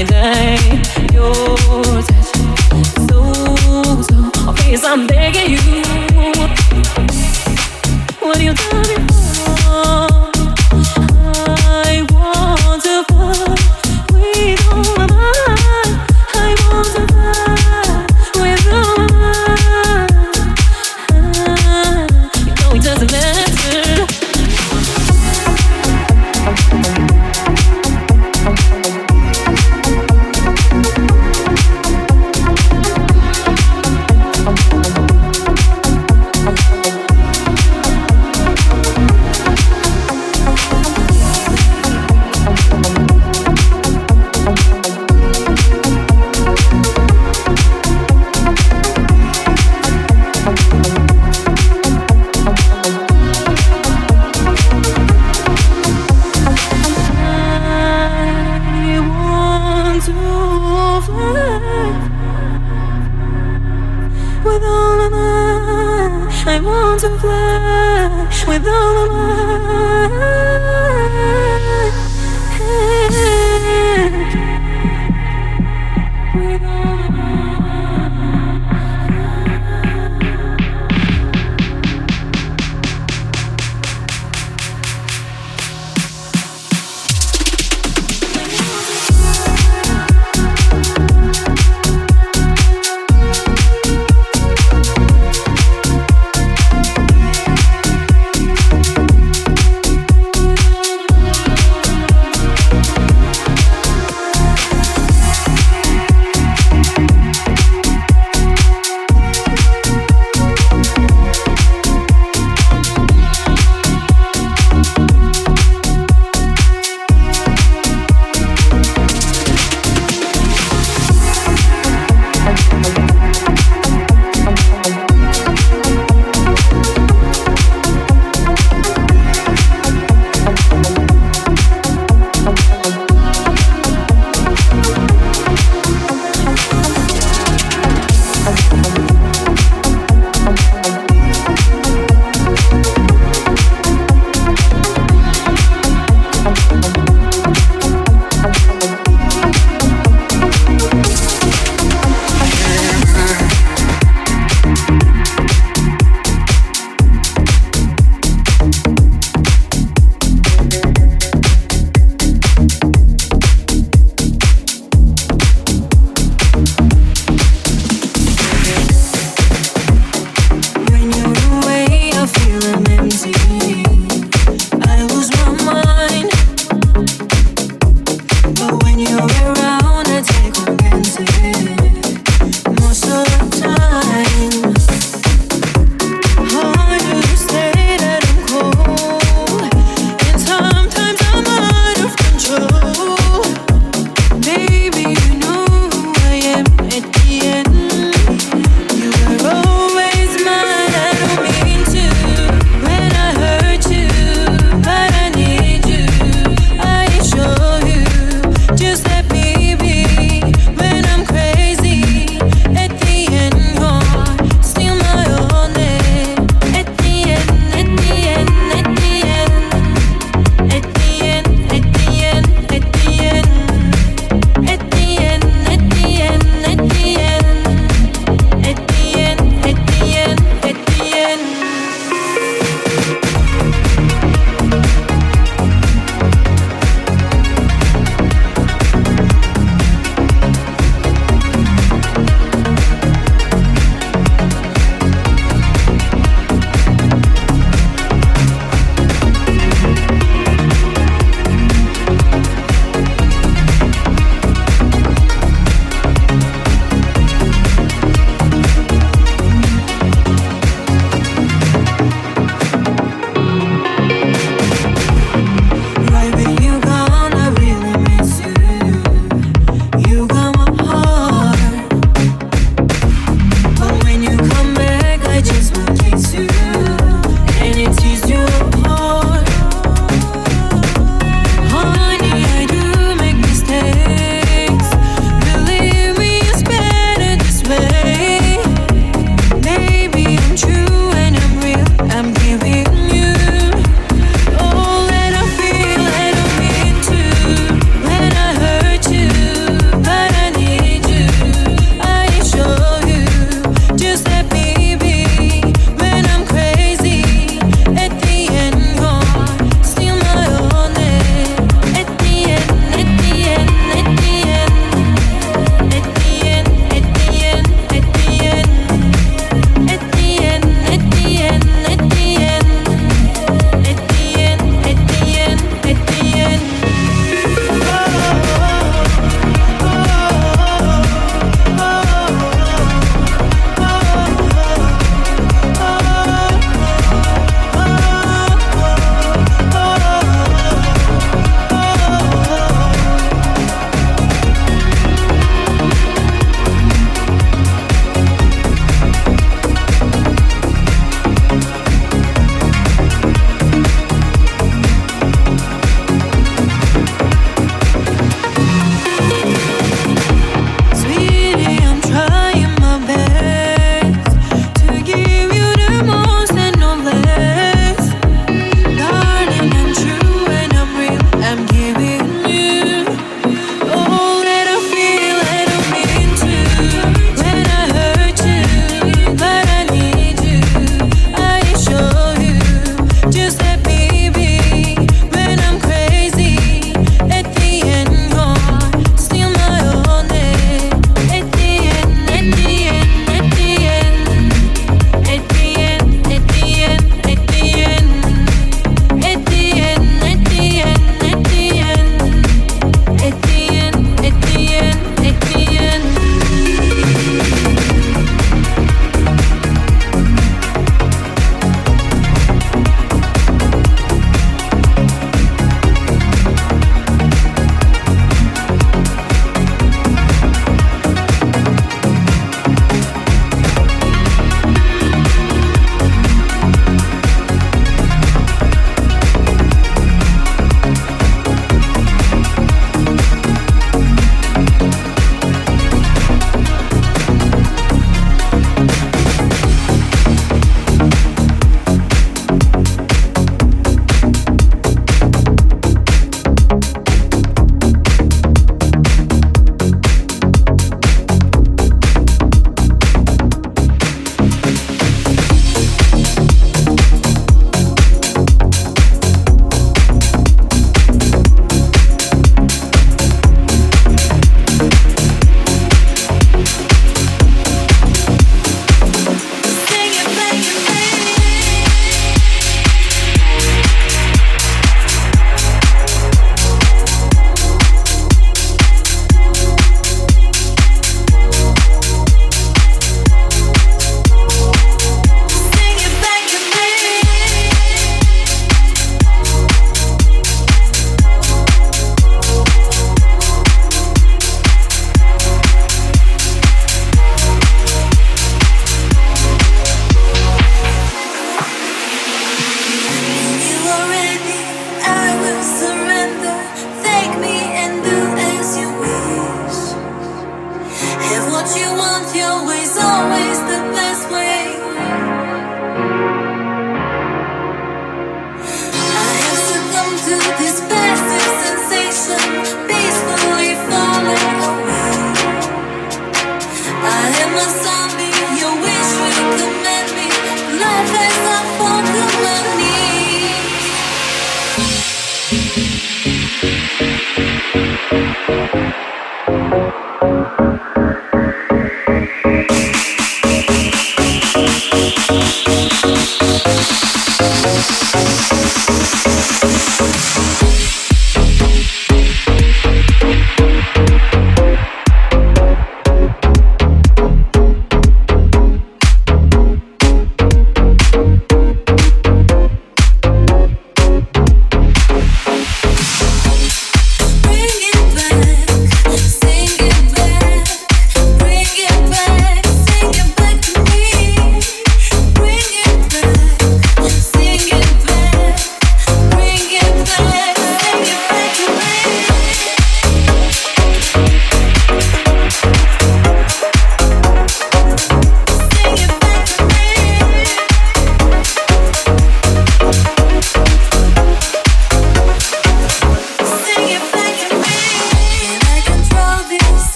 anything. Your so, so. Please, I'm begging you.